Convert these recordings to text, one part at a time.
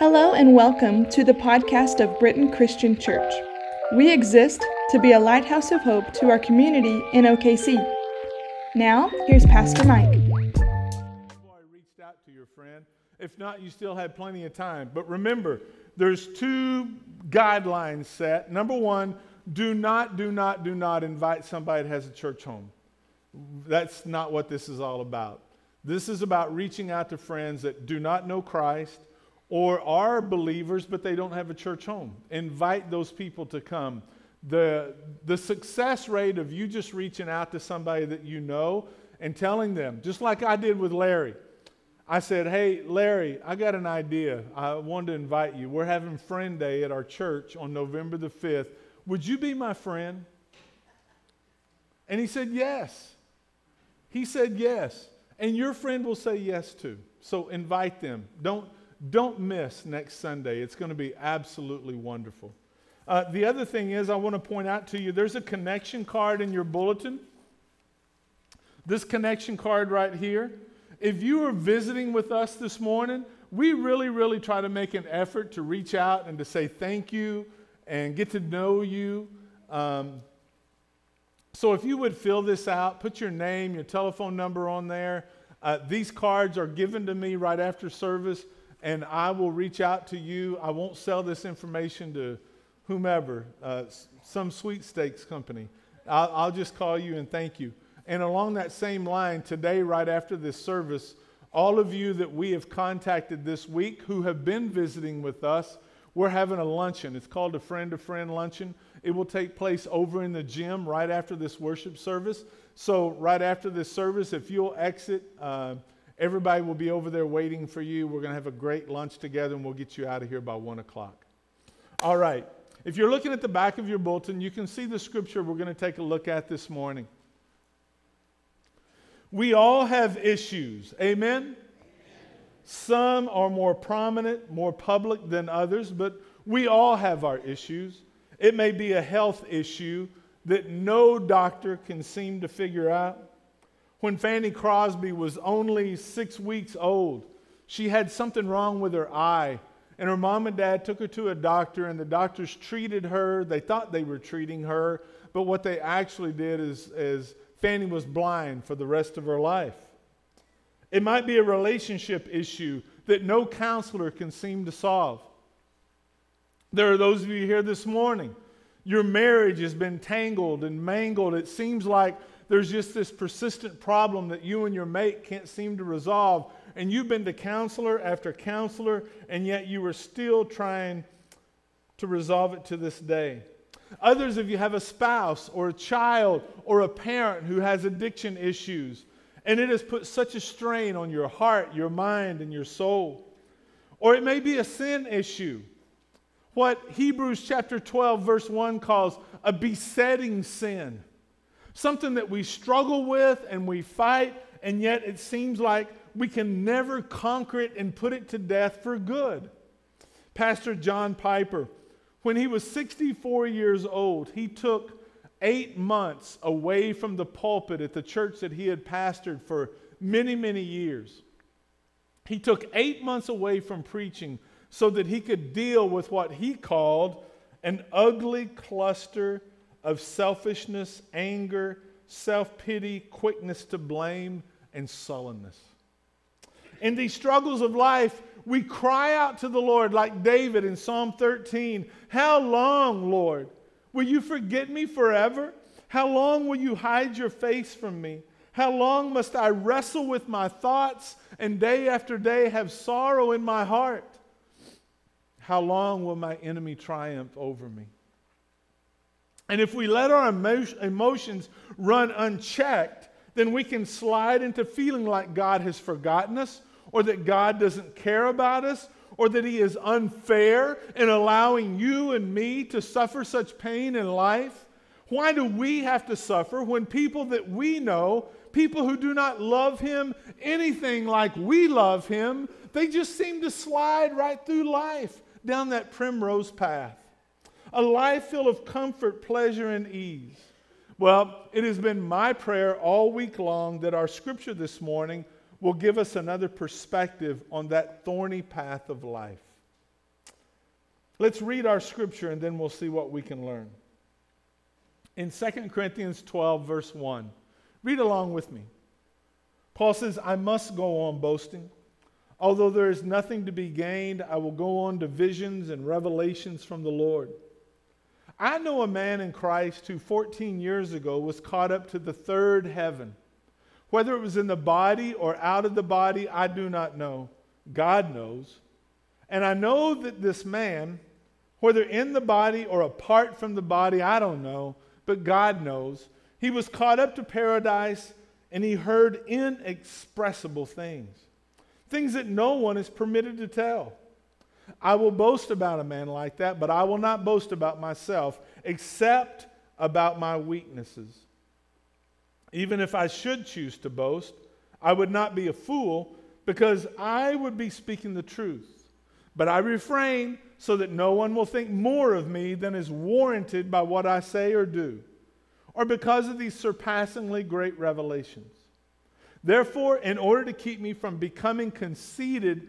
Hello and welcome to the podcast of Britton Christian Church. We exist to be a lighthouse of hope to our community in OKC. Now, here's Pastor Mike. Before I reached out to your friend. If not, you still had plenty of time. But remember, there's two guidelines set. Number one, do not, do not, do not invite somebody that has a church home. That's not what this is all about. This is about reaching out to friends that do not know Christ or are believers but they don't have a church home. Invite those people to come. The, the success rate of you just reaching out to somebody that you know and telling them, just like I did with Larry. I said, Hey, Larry, I got an idea. I wanted to invite you. We're having Friend Day at our church on November the 5th. Would you be my friend? And he said, Yes. He said, Yes. And your friend will say yes too. So invite them. Don't, don't miss next Sunday. It's going to be absolutely wonderful. Uh, the other thing is, I want to point out to you there's a connection card in your bulletin. This connection card right here. If you are visiting with us this morning, we really, really try to make an effort to reach out and to say thank you and get to know you. Um, so if you would fill this out, put your name, your telephone number on there. Uh, these cards are given to me right after service and I will reach out to you. I won't sell this information to whomever, uh, some sweepstakes company. I'll, I'll just call you and thank you. And along that same line, today, right after this service, all of you that we have contacted this week who have been visiting with us, we're having a luncheon. It's called a friend to friend luncheon. It will take place over in the gym right after this worship service. So, right after this service, if you'll exit, uh, Everybody will be over there waiting for you. We're going to have a great lunch together, and we'll get you out of here by 1 o'clock. All right. If you're looking at the back of your bulletin, you can see the scripture we're going to take a look at this morning. We all have issues. Amen? Amen? Some are more prominent, more public than others, but we all have our issues. It may be a health issue that no doctor can seem to figure out. When Fanny Crosby was only six weeks old, she had something wrong with her eye. And her mom and dad took her to a doctor, and the doctors treated her. They thought they were treating her, but what they actually did is, is Fanny was blind for the rest of her life. It might be a relationship issue that no counselor can seem to solve. There are those of you here this morning. Your marriage has been tangled and mangled. It seems like there's just this persistent problem that you and your mate can't seem to resolve. And you've been to counselor after counselor, and yet you are still trying to resolve it to this day. Others of you have a spouse or a child or a parent who has addiction issues, and it has put such a strain on your heart, your mind, and your soul. Or it may be a sin issue, what Hebrews chapter 12, verse 1 calls a besetting sin something that we struggle with and we fight, and yet it seems like we can never conquer it and put it to death for good. Pastor John Piper, when he was 64 years old, he took eight months away from the pulpit at the church that he had pastored for many, many years. He took eight months away from preaching so that he could deal with what he called an ugly cluster of selfishness, anger, self pity, quickness to blame, and sullenness. In these struggles of life, we cry out to the Lord like David in Psalm 13 How long, Lord? Will you forget me forever? How long will you hide your face from me? How long must I wrestle with my thoughts and day after day have sorrow in my heart? How long will my enemy triumph over me? And if we let our emotions run unchecked, then we can slide into feeling like God has forgotten us, or that God doesn't care about us, or that He is unfair in allowing you and me to suffer such pain in life. Why do we have to suffer when people that we know, people who do not love Him anything like we love Him, they just seem to slide right through life down that primrose path? A life full of comfort, pleasure, and ease. Well, it has been my prayer all week long that our scripture this morning will give us another perspective on that thorny path of life. Let's read our scripture and then we'll see what we can learn. In 2 Corinthians 12, verse 1, read along with me. Paul says, I must go on boasting. Although there is nothing to be gained, I will go on to visions and revelations from the Lord. I know a man in Christ who 14 years ago was caught up to the third heaven. Whether it was in the body or out of the body, I do not know. God knows. And I know that this man, whether in the body or apart from the body, I don't know, but God knows, he was caught up to paradise and he heard inexpressible things, things that no one is permitted to tell. I will boast about a man like that, but I will not boast about myself, except about my weaknesses. Even if I should choose to boast, I would not be a fool because I would be speaking the truth. But I refrain so that no one will think more of me than is warranted by what I say or do, or because of these surpassingly great revelations. Therefore, in order to keep me from becoming conceited,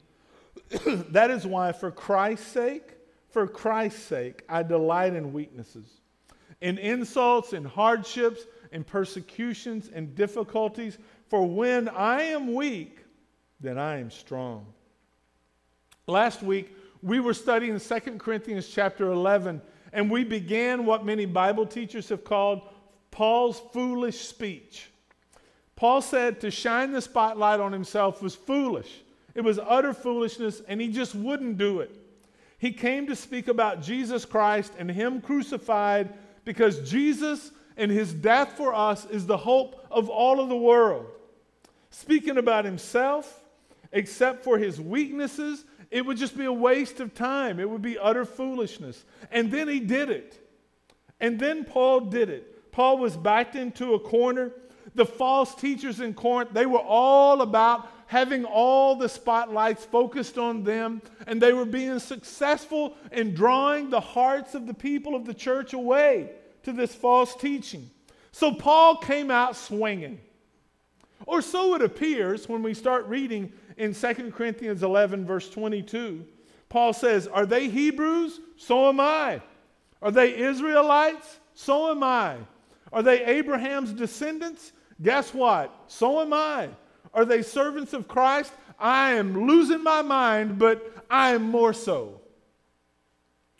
that is why, for Christ's sake, for Christ's sake, I delight in weaknesses, in insults, in hardships in persecutions and difficulties. For when I am weak, then I am strong. Last week, we were studying 2 Corinthians chapter 11, and we began what many Bible teachers have called Paul's foolish speech. Paul said to shine the spotlight on himself was foolish. It was utter foolishness, and he just wouldn't do it. He came to speak about Jesus Christ and Him crucified because Jesus and his death for us is the hope of all of the world. Speaking about himself, except for his weaknesses, it would just be a waste of time. It would be utter foolishness. And then he did it. And then Paul did it. Paul was backed into a corner. The false teachers in Corinth, they were all about having all the spotlights focused on them, and they were being successful in drawing the hearts of the people of the church away to this false teaching. So Paul came out swinging. Or so it appears when we start reading in 2 Corinthians 11, verse 22. Paul says, Are they Hebrews? So am I. Are they Israelites? So am I. Are they Abraham's descendants? Guess what? So am I. Are they servants of Christ? I am losing my mind, but I am more so.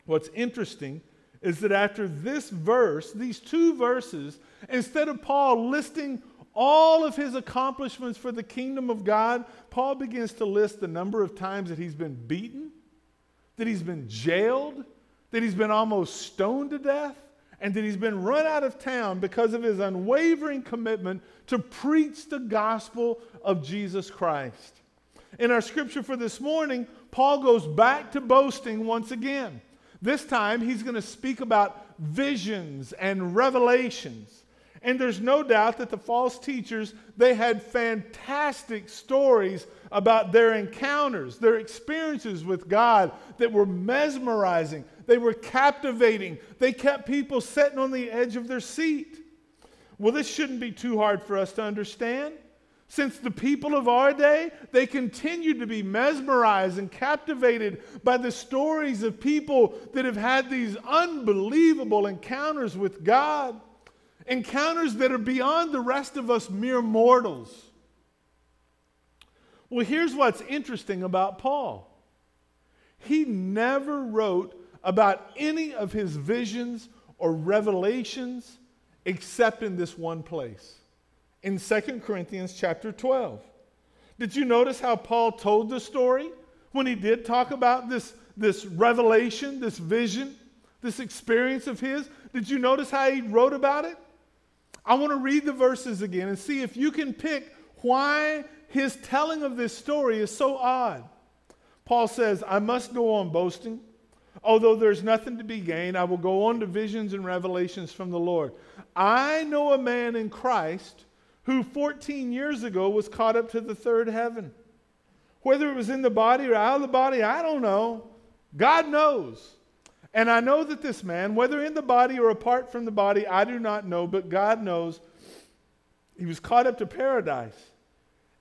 What's interesting is that after this verse, these two verses, instead of Paul listing all of his accomplishments for the kingdom of God, Paul begins to list the number of times that he's been beaten, that he's been jailed, that he's been almost stoned to death, and that he's been run out of town because of his unwavering commitment to preach the gospel of Jesus Christ. In our scripture for this morning, Paul goes back to boasting once again. This time, he's going to speak about visions and revelations. And there's no doubt that the false teachers, they had fantastic stories about their encounters, their experiences with God that were mesmerizing. They were captivating. They kept people sitting on the edge of their seat. Well, this shouldn't be too hard for us to understand. Since the people of our day, they continue to be mesmerized and captivated by the stories of people that have had these unbelievable encounters with God, encounters that are beyond the rest of us mere mortals. Well, here's what's interesting about Paul he never wrote about any of his visions or revelations except in this one place in 2 Corinthians chapter 12. Did you notice how Paul told the story when he did talk about this, this revelation, this vision, this experience of his? Did you notice how he wrote about it? I want to read the verses again and see if you can pick why his telling of this story is so odd. Paul says, I must go on boasting. Although there's nothing to be gained, I will go on to visions and revelations from the Lord. I know a man in Christ who 14 years ago was caught up to the third heaven. Whether it was in the body or out of the body, I don't know. God knows. And I know that this man, whether in the body or apart from the body, I do not know, but God knows, he was caught up to paradise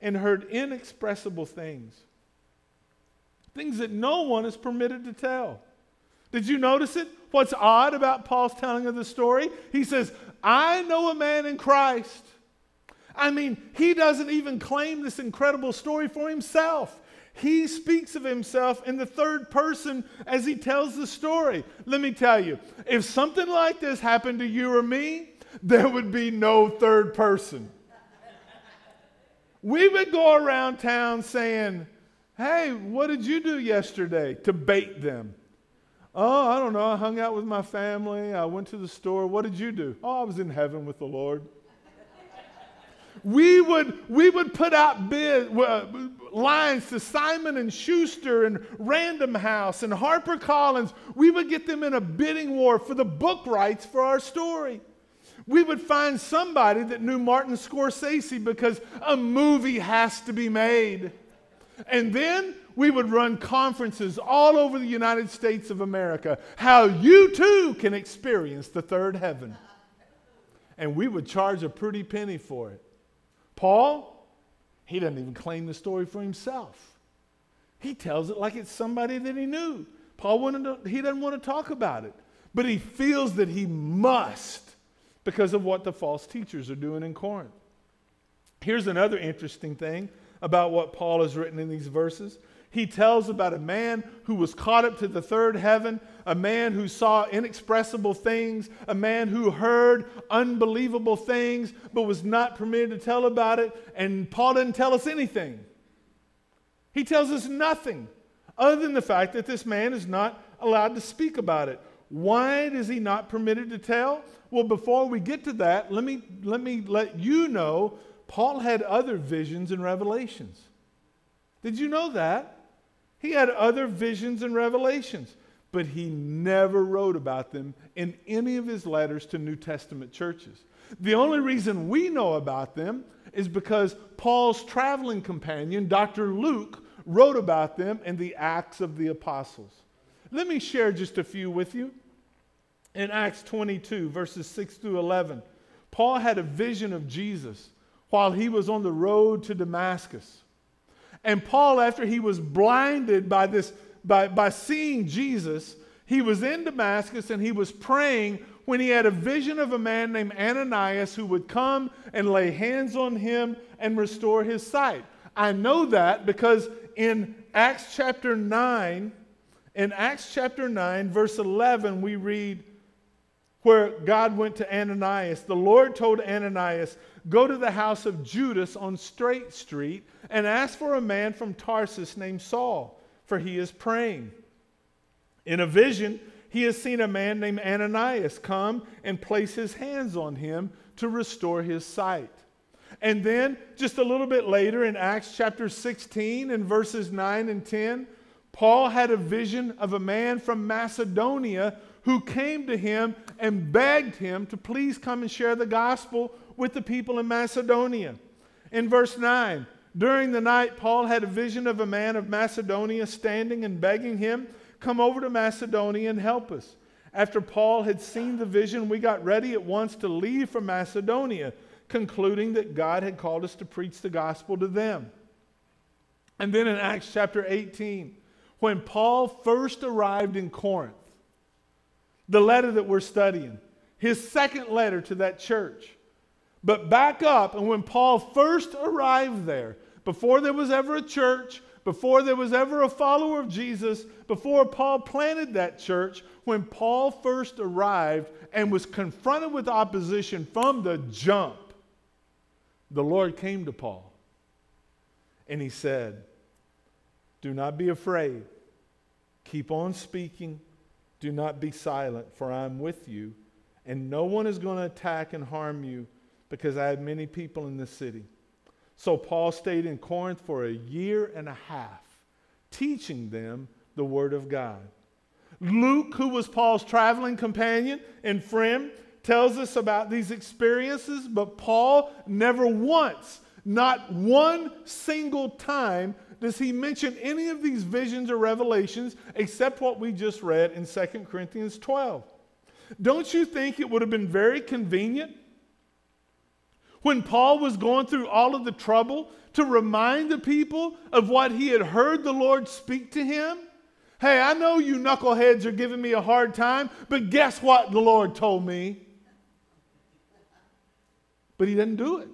and heard inexpressible things. Things that no one is permitted to tell. Did you notice it? What's odd about Paul's telling of the story? He says, I know a man in Christ. I mean, he doesn't even claim this incredible story for himself. He speaks of himself in the third person as he tells the story. Let me tell you, if something like this happened to you or me, there would be no third person. we would go around town saying, Hey, what did you do yesterday? To bait them. Oh, I don't know. I hung out with my family. I went to the store. What did you do? Oh, I was in heaven with the Lord. we would, we would put out bid, uh, lines to Simon and Schuster and Random House and Harper Collins. We would get them in a bidding war for the book rights for our story. We would find somebody that knew Martin Scorsese because a movie has to be made. And then we would run conferences all over the United States of America, how you too can experience the third heaven. And we would charge a pretty penny for it. Paul, he doesn't even claim the story for himself. He tells it like it's somebody that he knew. Paul to, he doesn't want to talk about it, but he feels that he must because of what the false teachers are doing in Corinth. Here's another interesting thing about what Paul has written in these verses. He tells about a man who was caught up to the third heaven, a man who saw inexpressible things, a man who heard unbelievable things but was not permitted to tell about it. And Paul didn't tell us anything. He tells us nothing other than the fact that this man is not allowed to speak about it. Why is he not permitted to tell? Well, before we get to that, let me, let me let you know Paul had other visions and revelations. Did you know that? He had other visions and revelations, but he never wrote about them in any of his letters to New Testament churches. The only reason we know about them is because Paul's traveling companion, Dr. Luke, wrote about them in the Acts of the Apostles. Let me share just a few with you. In Acts 22, verses 6 through 11, Paul had a vision of Jesus while he was on the road to Damascus. And Paul, after he was blinded by this, by, by seeing Jesus, he was in Damascus and he was praying when he had a vision of a man named Ananias who would come and lay hands on him and restore his sight. I know that because in Acts chapter 9, in Acts chapter 9, verse 11, we read where God went to Ananias. The Lord told Ananias, Go to the house of Judas on Straight Street and ask for a man from Tarsus named Saul, for he is praying. In a vision, he has seen a man named Ananias come and place his hands on him to restore his sight. And then, just a little bit later in Acts chapter 16 and verses 9 and 10, Paul had a vision of a man from Macedonia who came to him and begged him to please come and share the gospel with the people in Macedonia. In verse 9, during the night, Paul had a vision of a man of Macedonia standing and begging him, Come over to Macedonia and help us. After Paul had seen the vision, we got ready at once to leave for Macedonia, concluding that God had called us to preach the gospel to them. And then in Acts chapter 18, when Paul first arrived in Corinth, the letter that we're studying, his second letter to that church, but back up, and when Paul first arrived there, before there was ever a church, before there was ever a follower of Jesus, before Paul planted that church, when Paul first arrived and was confronted with opposition from the jump, the Lord came to Paul and he said, Do not be afraid. Keep on speaking. Do not be silent, for I am with you, and no one is going to attack and harm you because I have many people in this city. So Paul stayed in Corinth for a year and a half, teaching them the Word of God. Luke, who was Paul's traveling companion and friend, tells us about these experiences, but Paul never once, not one single time, does he mention any of these visions or revelations except what we just read in 2 Corinthians 12. Don't you think it would have been very convenient when Paul was going through all of the trouble to remind the people of what he had heard the Lord speak to him? Hey, I know you knuckleheads are giving me a hard time, but guess what the Lord told me? But he didn't do it.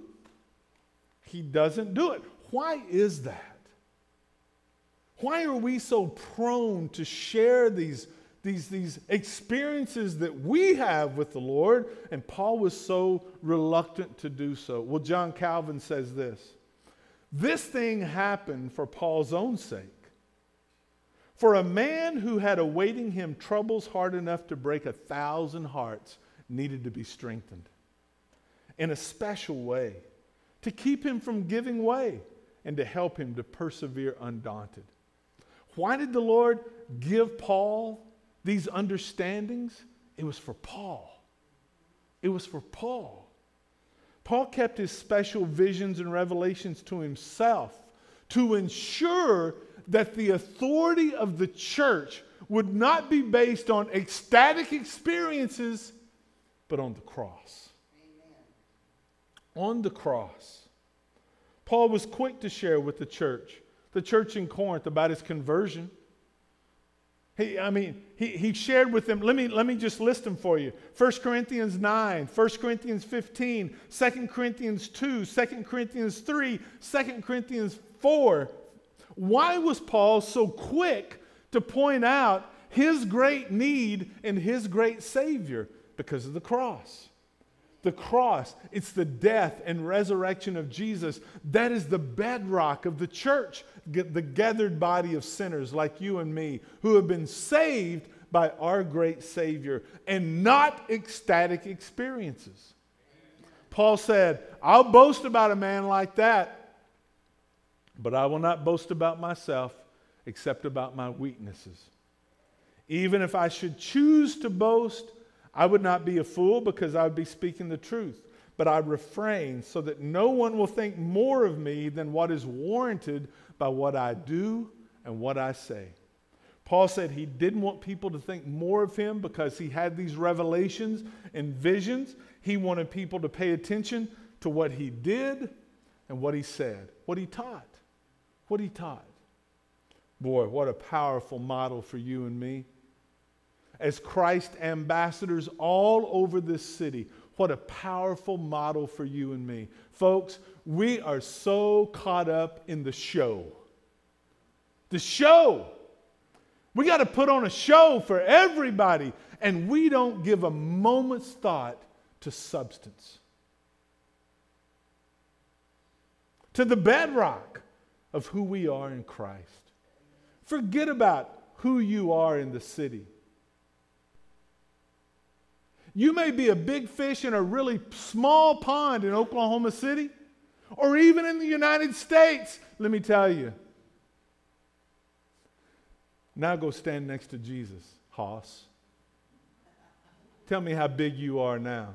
He doesn't do it. Why is that? Why are we so prone to share these, these, these experiences that we have with the Lord? And Paul was so reluctant to do so. Well, John Calvin says this this thing happened for Paul's own sake. For a man who had awaiting him troubles hard enough to break a thousand hearts needed to be strengthened in a special way to keep him from giving way and to help him to persevere undaunted. Why did the Lord give Paul these understandings? It was for Paul. It was for Paul. Paul kept his special visions and revelations to himself to ensure that the authority of the church would not be based on ecstatic experiences, but on the cross. Amen. On the cross. Paul was quick to share with the church the church in Corinth about his conversion. He, I mean, he, he shared with them. Let me, let me just list them for you 1 Corinthians 9, 1 Corinthians 15, 2 Corinthians 2, 2 Corinthians 3, 2 Corinthians 4. Why was Paul so quick to point out his great need and his great Savior? Because of the cross the cross, it's the death and resurrection of Jesus. That is the bedrock of the church, the gathered body of sinners like you and me who have been saved by our great Savior and not ecstatic experiences. Paul said, I'll boast about a man like that, but I will not boast about myself except about my weaknesses. Even if I should choose to boast, I would not be a fool because I would be speaking the truth, but I refrain so that no one will think more of me than what is warranted by what I do and what I say. Paul said he didn't want people to think more of him because he had these revelations and visions. He wanted people to pay attention to what he did and what he said, what he taught. What he taught. Boy, what a powerful model for you and me as Christ ambassadors all over this city. What a powerful model for you and me. Folks, we are so caught up in the show. The show. We got to put on a show for everybody, and we don't give a moment's thought to substance, to the bedrock of who we are in Christ. Forget about who you are in the city. You may be a big fish in a really small pond in Oklahoma City or even in the United States. Let me tell you. Now go stand next to Jesus, Hoss. Tell me how big you are now.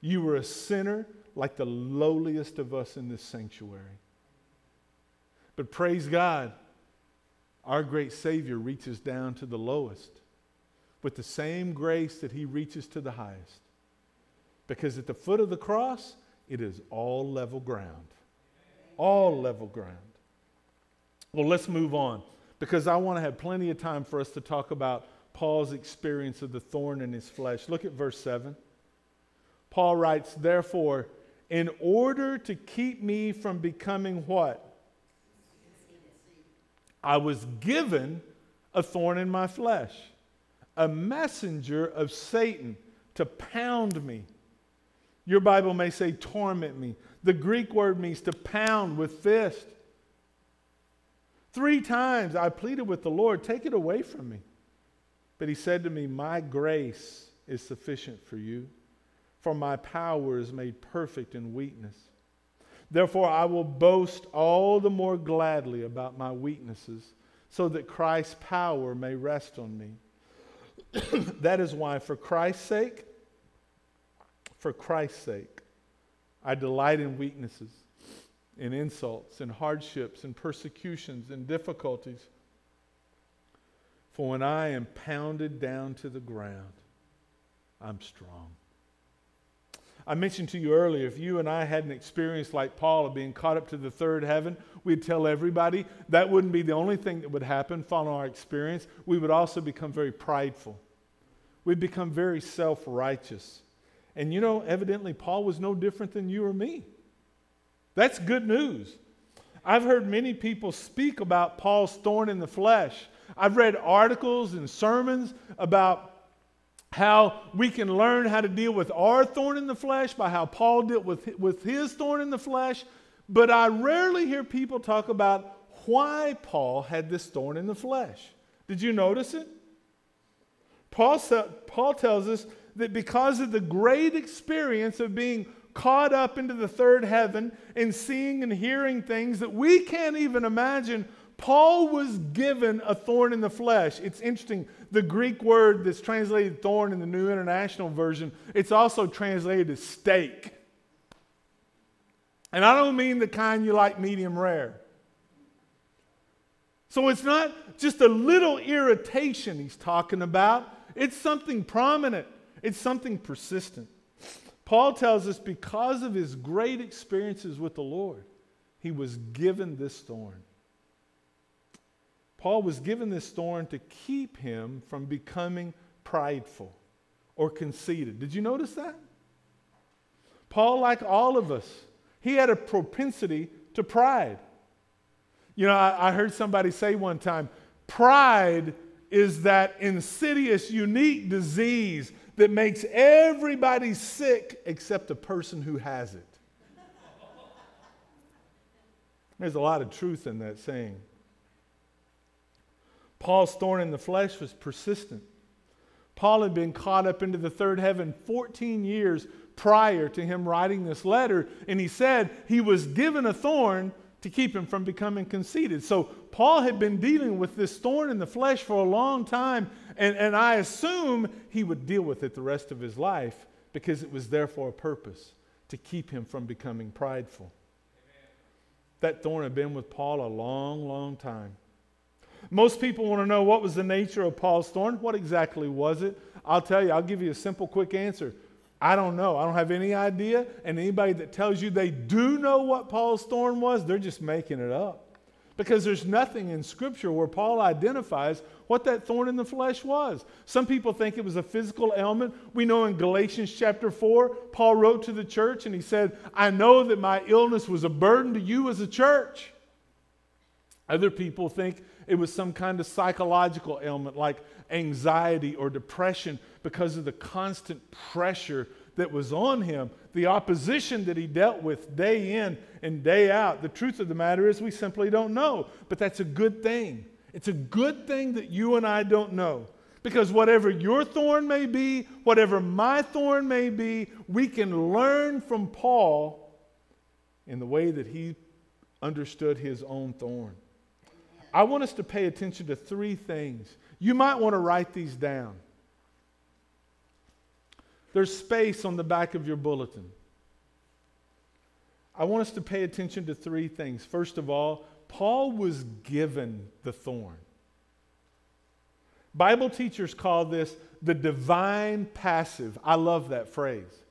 You were a sinner like the lowliest of us in this sanctuary. But praise God, our great Savior reaches down to the lowest with the same grace that he reaches to the highest. Because at the foot of the cross, it is all level ground. All level ground. Well, let's move on because I want to have plenty of time for us to talk about Paul's experience of the thorn in his flesh. Look at verse 7. Paul writes, Therefore, in order to keep me from becoming what? I was given a thorn in my flesh a messenger of Satan to pound me. Your Bible may say torment me. The Greek word means to pound with fist. Three times I pleaded with the Lord, take it away from me. But he said to me, My grace is sufficient for you, for my power is made perfect in weakness. Therefore, I will boast all the more gladly about my weaknesses, so that Christ's power may rest on me. that is why, for Christ's sake, for Christ's sake, I delight in weaknesses, in insults, in hardships, in persecutions, in difficulties. For when I am pounded down to the ground, I'm strong. I mentioned to you earlier, if you and I had an experience like Paul of being caught up to the third heaven, we'd tell everybody that wouldn't be the only thing that would happen following our experience. We would also become very prideful. We'd become very self righteous. And you know, evidently, Paul was no different than you or me. That's good news. I've heard many people speak about Paul's thorn in the flesh. I've read articles and sermons about how we can learn how to deal with our thorn in the flesh by how Paul dealt with, with his thorn in the flesh. But I rarely hear people talk about why Paul had this thorn in the flesh. Did you notice it? Paul, Paul tells us that because of the great experience of being caught up into the third heaven and seeing and hearing things that we can't even imagine, Paul was given a thorn in the flesh. It's interesting. The Greek word that's translated thorn in the New International Version, it's also translated as stake. And I don't mean the kind you like medium rare. So it's not just a little irritation he's talking about, it's something prominent, it's something persistent. Paul tells us because of his great experiences with the Lord, he was given this thorn. Paul was given this thorn to keep him from becoming prideful or conceited. Did you notice that? Paul, like all of us, he had a propensity to pride. You know, I, I heard somebody say one time pride is that insidious, unique disease that makes everybody sick except the person who has it. There's a lot of truth in that saying. Paul's thorn in the flesh was persistent. Paul had been caught up into the third heaven 14 years prior to him writing this letter, and he said he was given a thorn to keep him from becoming conceited. So Paul had been dealing with this thorn in the flesh for a long time, and, and I assume he would deal with it the rest of his life because it was there for a purpose to keep him from becoming prideful. Amen. That thorn had been with Paul a long, long time. Most people want to know what was the nature of Paul's thorn. What exactly was it? I'll tell you, I'll give you a simple, quick answer. I don't know. I don't have any idea. And anybody that tells you they do know what Paul's thorn was, they're just making it up. Because there's nothing in Scripture where Paul identifies what that thorn in the flesh was. Some people think it was a physical ailment. We know in Galatians chapter 4, Paul wrote to the church and he said, I know that my illness was a burden to you as a church. Other people think it was some kind of psychological ailment like anxiety or depression because of the constant pressure that was on him, the opposition that he dealt with day in and day out. The truth of the matter is, we simply don't know. But that's a good thing. It's a good thing that you and I don't know. Because whatever your thorn may be, whatever my thorn may be, we can learn from Paul in the way that he understood his own thorn. I want us to pay attention to three things. You might want to write these down. There's space on the back of your bulletin. I want us to pay attention to three things. First of all, Paul was given the thorn. Bible teachers call this the divine passive. I love that phrase.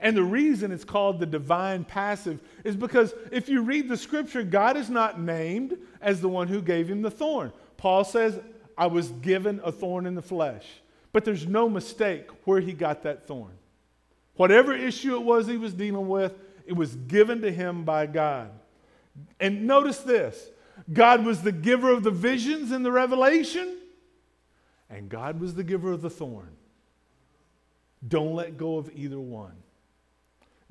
And the reason it's called the divine passive is because if you read the scripture, God is not named as the one who gave him the thorn. Paul says, I was given a thorn in the flesh. But there's no mistake where he got that thorn. Whatever issue it was he was dealing with, it was given to him by God. And notice this God was the giver of the visions and the revelation, and God was the giver of the thorn. Don't let go of either one.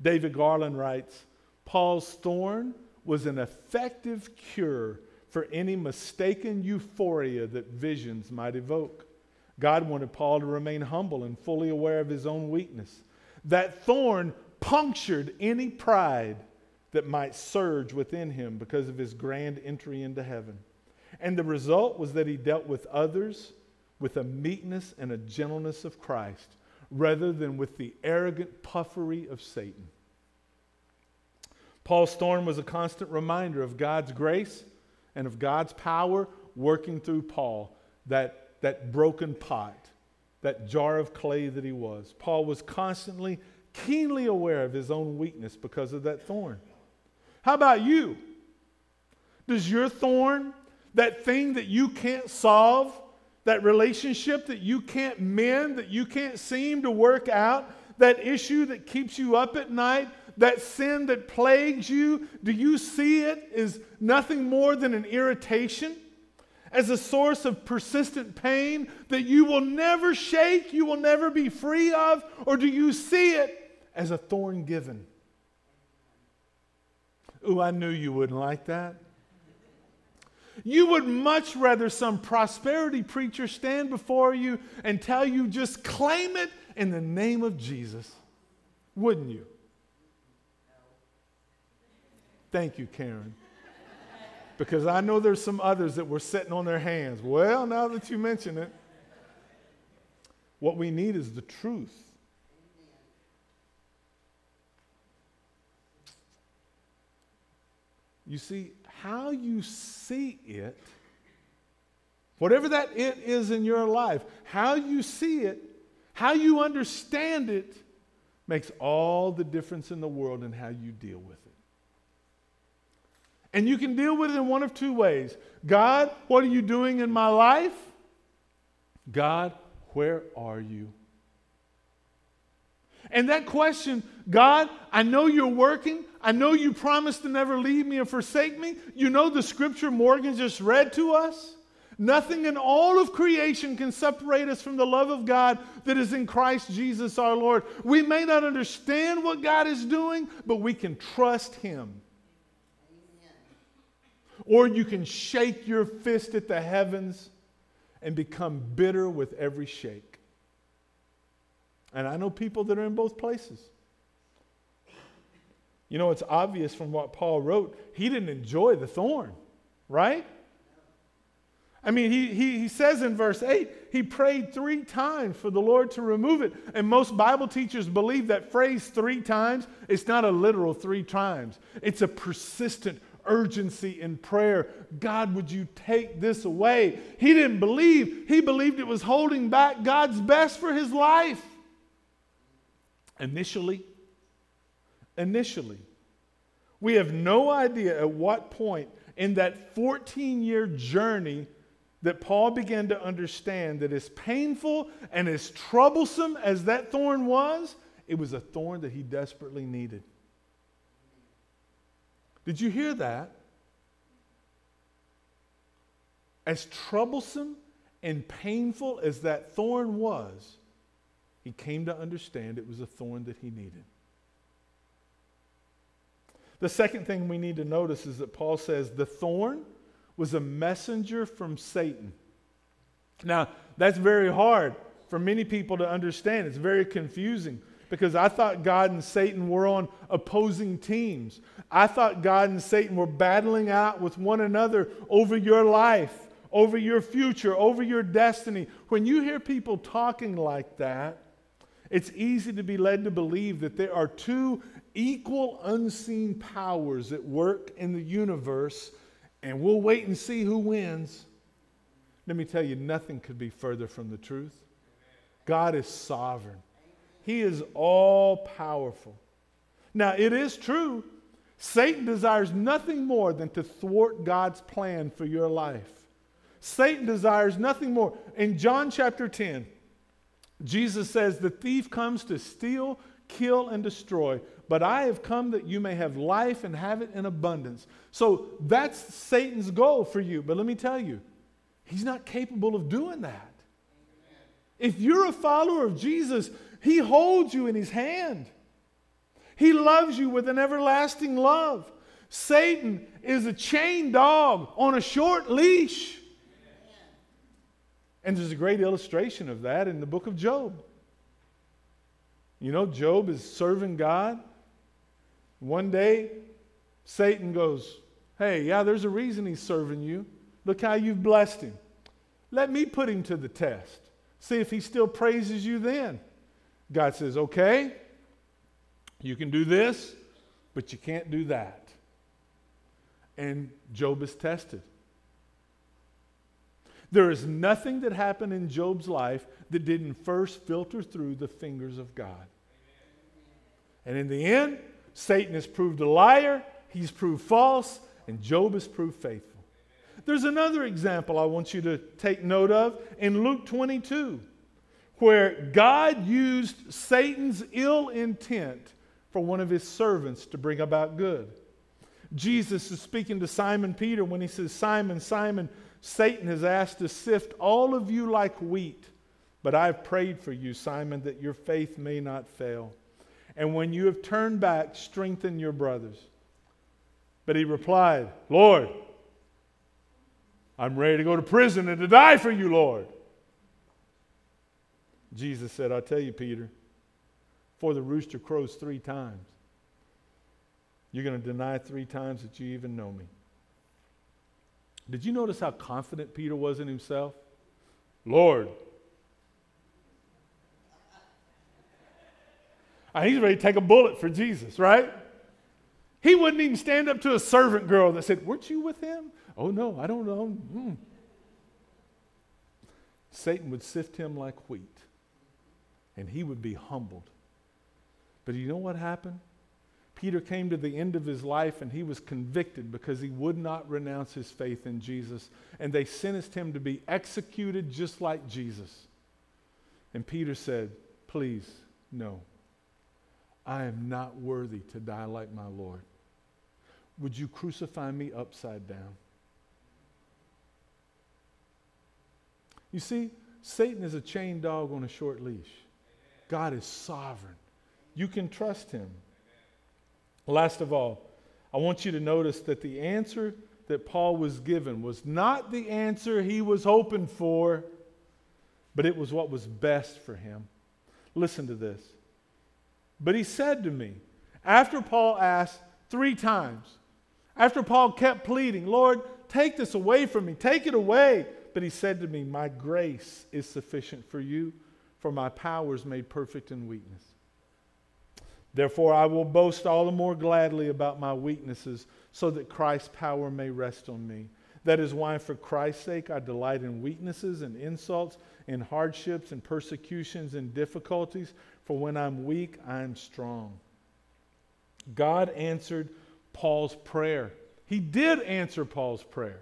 David Garland writes Paul's thorn was an effective cure for any mistaken euphoria that visions might evoke. God wanted Paul to remain humble and fully aware of his own weakness. That thorn punctured any pride that might surge within him because of his grand entry into heaven. And the result was that he dealt with others with a meekness and a gentleness of Christ rather than with the arrogant puffery of Satan. Paul's thorn was a constant reminder of God's grace and of God's power working through Paul, that, that broken pot, that jar of clay that he was. Paul was constantly, keenly aware of his own weakness because of that thorn. How about you? Does your thorn, that thing that you can't solve, that relationship that you can't mend, that you can't seem to work out, that issue that keeps you up at night, that sin that plagues you, do you see it as nothing more than an irritation? As a source of persistent pain that you will never shake, you will never be free of? Or do you see it as a thorn given? Ooh, I knew you wouldn't like that. You would much rather some prosperity preacher stand before you and tell you just claim it in the name of Jesus, wouldn't you? Thank you, Karen. Because I know there's some others that were sitting on their hands. Well, now that you mention it, what we need is the truth. You see, how you see it, whatever that it is in your life, how you see it, how you understand it, makes all the difference in the world in how you deal with it. And you can deal with it in one of two ways God, what are you doing in my life? God, where are you? And that question, God, I know you're working. I know you promised to never leave me or forsake me. You know the scripture Morgan just read to us? Nothing in all of creation can separate us from the love of God that is in Christ Jesus our Lord. We may not understand what God is doing, but we can trust Him. Amen. Or you can shake your fist at the heavens and become bitter with every shake. And I know people that are in both places. You know, it's obvious from what Paul wrote, he didn't enjoy the thorn, right? I mean, he, he, he says in verse 8, he prayed three times for the Lord to remove it. And most Bible teachers believe that phrase three times, it's not a literal three times, it's a persistent urgency in prayer. God, would you take this away? He didn't believe, he believed it was holding back God's best for his life. Initially, initially, we have no idea at what point in that 14 year journey that Paul began to understand that as painful and as troublesome as that thorn was, it was a thorn that he desperately needed. Did you hear that? As troublesome and painful as that thorn was, he came to understand it was a thorn that he needed. The second thing we need to notice is that Paul says the thorn was a messenger from Satan. Now, that's very hard for many people to understand. It's very confusing because I thought God and Satan were on opposing teams. I thought God and Satan were battling out with one another over your life, over your future, over your destiny. When you hear people talking like that, it's easy to be led to believe that there are two equal unseen powers at work in the universe, and we'll wait and see who wins. Let me tell you, nothing could be further from the truth. God is sovereign, He is all powerful. Now, it is true, Satan desires nothing more than to thwart God's plan for your life. Satan desires nothing more. In John chapter 10, Jesus says, The thief comes to steal, kill, and destroy, but I have come that you may have life and have it in abundance. So that's Satan's goal for you. But let me tell you, he's not capable of doing that. If you're a follower of Jesus, he holds you in his hand. He loves you with an everlasting love. Satan is a chained dog on a short leash. And there's a great illustration of that in the book of Job. You know, Job is serving God. One day, Satan goes, Hey, yeah, there's a reason he's serving you. Look how you've blessed him. Let me put him to the test. See if he still praises you then. God says, Okay, you can do this, but you can't do that. And Job is tested. There is nothing that happened in Job's life that didn't first filter through the fingers of God. And in the end, Satan has proved a liar, he's proved false, and Job has proved faithful. There's another example I want you to take note of in Luke 22, where God used Satan's ill intent for one of his servants to bring about good. Jesus is speaking to Simon Peter when he says, Simon, Simon, Satan has asked to sift all of you like wheat, but I've prayed for you, Simon, that your faith may not fail. And when you have turned back, strengthen your brothers. But he replied, Lord, I'm ready to go to prison and to die for you, Lord. Jesus said, I tell you, Peter, before the rooster crows three times, you're going to deny three times that you even know me. Did you notice how confident Peter was in himself? Lord. And he's ready to take a bullet for Jesus, right? He wouldn't even stand up to a servant girl that said, Weren't you with him? Oh, no, I don't know. Mm. Satan would sift him like wheat, and he would be humbled. But you know what happened? Peter came to the end of his life and he was convicted because he would not renounce his faith in Jesus. And they sentenced him to be executed just like Jesus. And Peter said, Please, no. I am not worthy to die like my Lord. Would you crucify me upside down? You see, Satan is a chained dog on a short leash. God is sovereign. You can trust him. Last of all, I want you to notice that the answer that Paul was given was not the answer he was hoping for, but it was what was best for him. Listen to this. But he said to me, after Paul asked three times, after Paul kept pleading, Lord, take this away from me, take it away. But he said to me, My grace is sufficient for you, for my power is made perfect in weakness. Therefore, I will boast all the more gladly about my weaknesses, so that Christ's power may rest on me. That is why, for Christ's sake, I delight in weaknesses and insults, in hardships and persecutions and difficulties. For when I'm weak, I am strong. God answered Paul's prayer. He did answer Paul's prayer,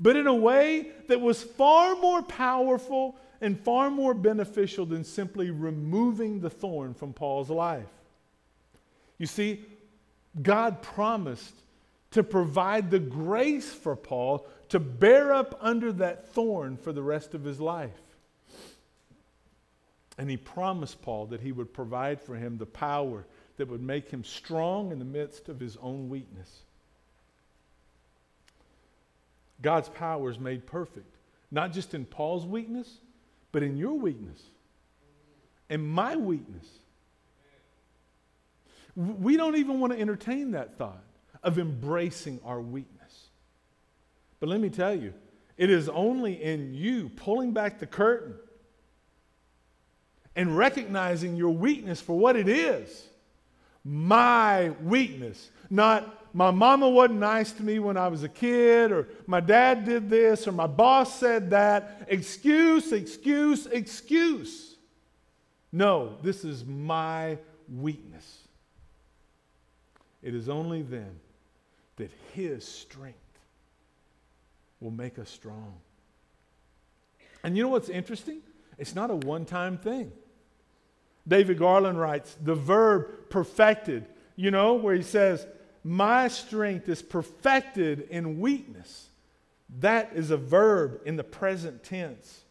but in a way that was far more powerful and far more beneficial than simply removing the thorn from Paul's life. You see, God promised to provide the grace for Paul to bear up under that thorn for the rest of his life. And he promised Paul that he would provide for him the power that would make him strong in the midst of his own weakness. God's power is made perfect, not just in Paul's weakness, but in your weakness and my weakness. We don't even want to entertain that thought of embracing our weakness. But let me tell you, it is only in you pulling back the curtain and recognizing your weakness for what it is. My weakness, not my mama wasn't nice to me when I was a kid, or my dad did this, or my boss said that. Excuse, excuse, excuse. No, this is my weakness. It is only then that His strength will make us strong. And you know what's interesting? It's not a one time thing. David Garland writes, the verb perfected, you know, where he says, My strength is perfected in weakness. That is a verb in the present tense.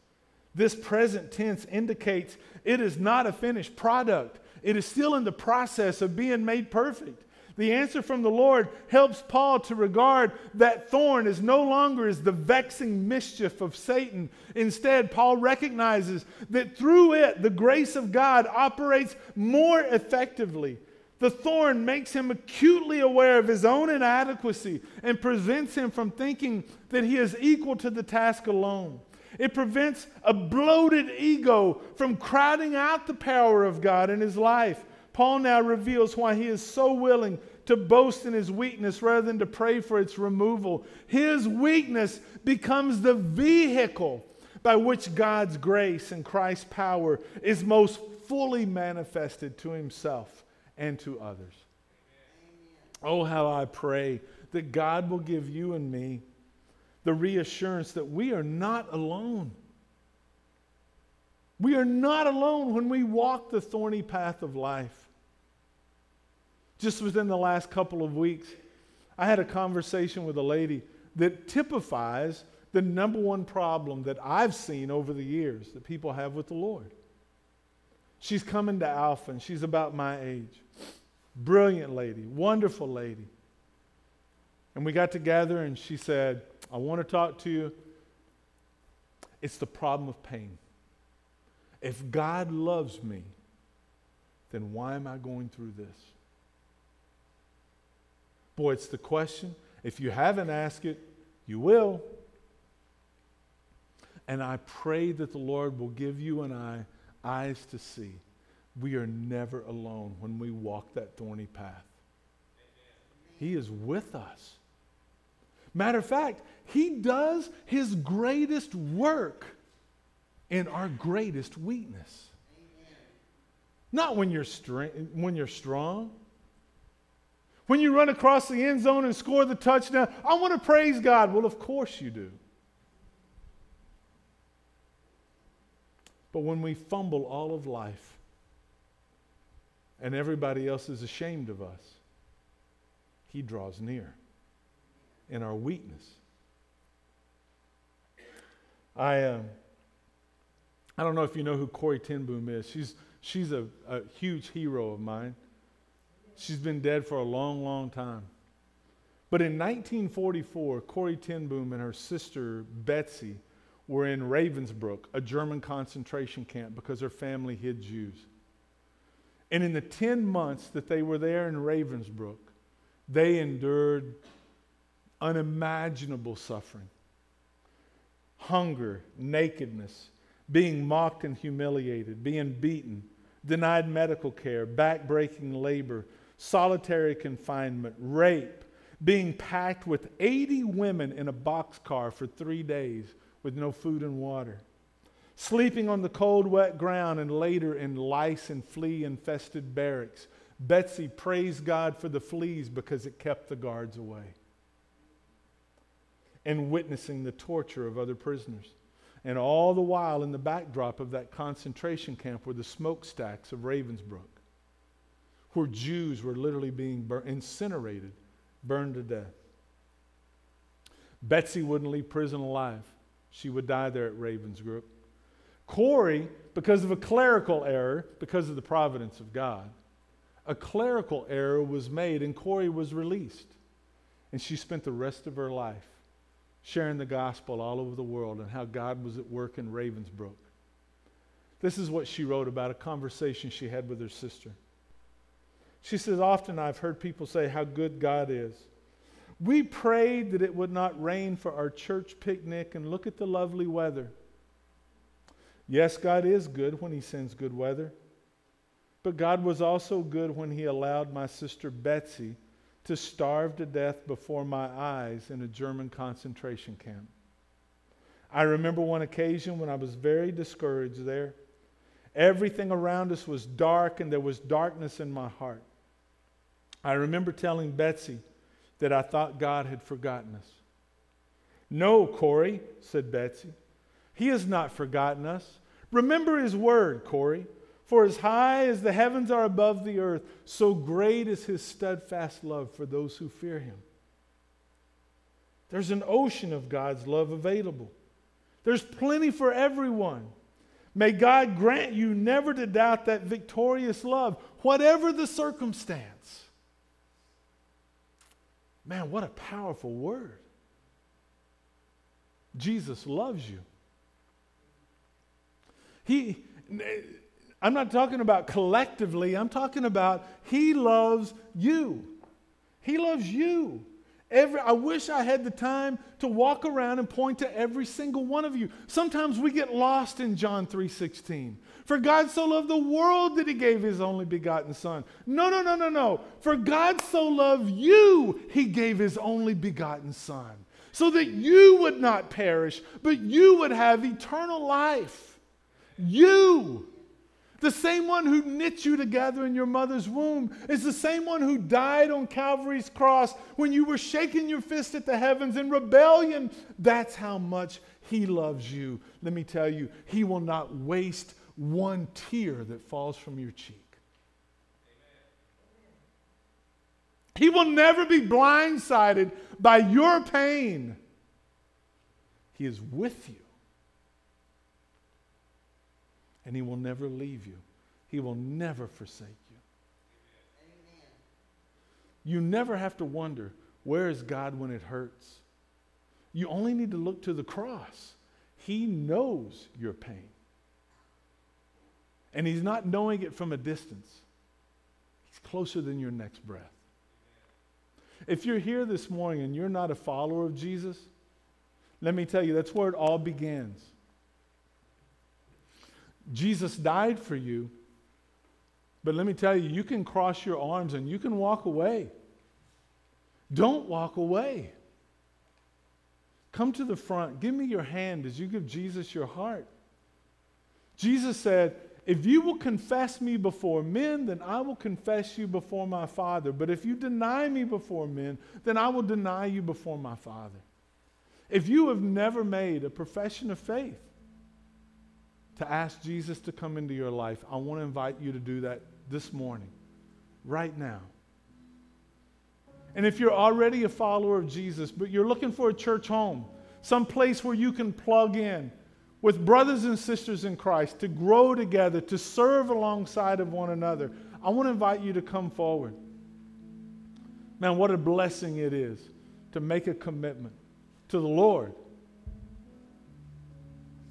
This present tense indicates it is not a finished product, it is still in the process of being made perfect. The answer from the Lord helps Paul to regard that thorn as no longer as the vexing mischief of Satan. Instead, Paul recognizes that through it, the grace of God operates more effectively. The thorn makes him acutely aware of his own inadequacy and prevents him from thinking that he is equal to the task alone. It prevents a bloated ego from crowding out the power of God in his life. Paul now reveals why he is so willing to boast in his weakness rather than to pray for its removal. His weakness becomes the vehicle by which God's grace and Christ's power is most fully manifested to himself and to others. Oh, how I pray that God will give you and me the reassurance that we are not alone. We are not alone when we walk the thorny path of life. Just within the last couple of weeks, I had a conversation with a lady that typifies the number one problem that I've seen over the years that people have with the Lord. She's coming to Alpha and she's about my age. Brilliant lady, wonderful lady. And we got together and she said, I want to talk to you. It's the problem of pain. If God loves me, then why am I going through this? Boy, it's the question. If you haven't asked it, you will. And I pray that the Lord will give you and I eyes to see. We are never alone when we walk that thorny path. He is with us. Matter of fact, He does His greatest work in our greatest weakness. Not when you're, when you're strong. When you run across the end zone and score the touchdown, I want to praise God. Well, of course you do. But when we fumble all of life and everybody else is ashamed of us, He draws near in our weakness. I, um, I don't know if you know who Corrie ten Boom is. She's, she's a, a huge hero of mine. She's been dead for a long, long time. But in 1944, Corrie ten Boom and her sister Betsy were in Ravensbrück, a German concentration camp, because her family hid Jews. And in the 10 months that they were there in Ravensbrück, they endured unimaginable suffering hunger, nakedness, being mocked and humiliated, being beaten, denied medical care, back-breaking labor, solitary confinement, rape, being packed with 80 women in a boxcar for three days with no food and water, sleeping on the cold, wet ground, and later in lice and flea infested barracks. Betsy praised God for the fleas because it kept the guards away and witnessing the torture of other prisoners. And all the while, in the backdrop of that concentration camp were the smokestacks of Ravensbrück, where Jews were literally being bur- incinerated, burned to death. Betsy wouldn't leave prison alive. She would die there at Ravensbrück. Corrie, because of a clerical error, because of the providence of God, a clerical error was made and Corrie was released. And she spent the rest of her life sharing the gospel all over the world and how God was at work in Ravensbrück. This is what she wrote about a conversation she had with her sister. She says, Often I've heard people say how good God is. We prayed that it would not rain for our church picnic, and look at the lovely weather. Yes, God is good when He sends good weather. But God was also good when He allowed my sister Betsy to starve to death before my eyes in a German concentration camp. I remember one occasion when I was very discouraged there. Everything around us was dark, and there was darkness in my heart. I remember telling Betsy that I thought God had forgotten us. No, Corrie, said Betsy. He has not forgotten us. Remember his word, Corrie. For as high as the heavens are above the earth, so great is his steadfast love for those who fear him. There's an ocean of God's love available. There's plenty for everyone. May God grant you never to doubt that victorious love, whatever the circumstance. Man, what a powerful word. Jesus loves you. He I'm not talking about collectively, I'm talking about He loves you. He loves you. Every, I wish I had the time to walk around and point to every single one of you. Sometimes we get lost in John 3:16. For God so loved the world that he gave his only begotten son. No, no, no, no, no. For God so loved you, he gave his only begotten son, so that you would not perish, but you would have eternal life. You the same one who knit you together in your mother's womb is the same one who died on Calvary's cross when you were shaking your fist at the heavens in rebellion. That's how much He loves you. Let me tell you, He will not waste one tear that falls from your cheek. He will never be blindsided by your pain. He is with you and He will never leave you. He will never forsake you. Amen. You never have to wonder, where is God when it hurts? You only need to look to the cross. He knows your pain. And He's not knowing it from a distance, He's closer than your next breath. If you're here this morning and you're not a follower of Jesus, let me tell you, that's where it all begins. Jesus died for you. But let me tell you, you can cross your arms and you can walk away. Don't walk away. Come to the front. Give me your hand as you give Jesus your heart. Jesus said, If you will confess me before men, then I will confess you before my Father. But if you deny me before men, then I will deny you before my Father. If you have never made a profession of faith, to ask Jesus to come into your life, I want to invite you to do that this morning, right now. And if you're already a follower of Jesus, but you're looking for a church home, some place where you can plug in with brothers and sisters in Christ to grow together, to serve alongside of one another, I want to invite you to come forward. Man, what a blessing it is to make a commitment to the Lord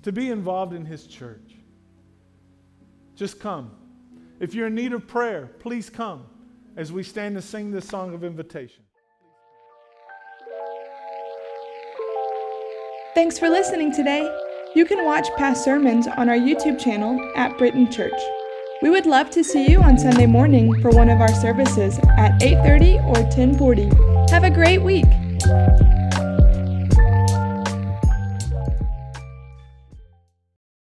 to be involved in His church. Just come. If you're in need of prayer, please come as we stand to sing this song of invitation. Thanks for listening today. You can watch past sermons on our YouTube channel at Britton Church. We would love to see you on Sunday morning for one of our services at 8:30 or 10:40. Have a great week.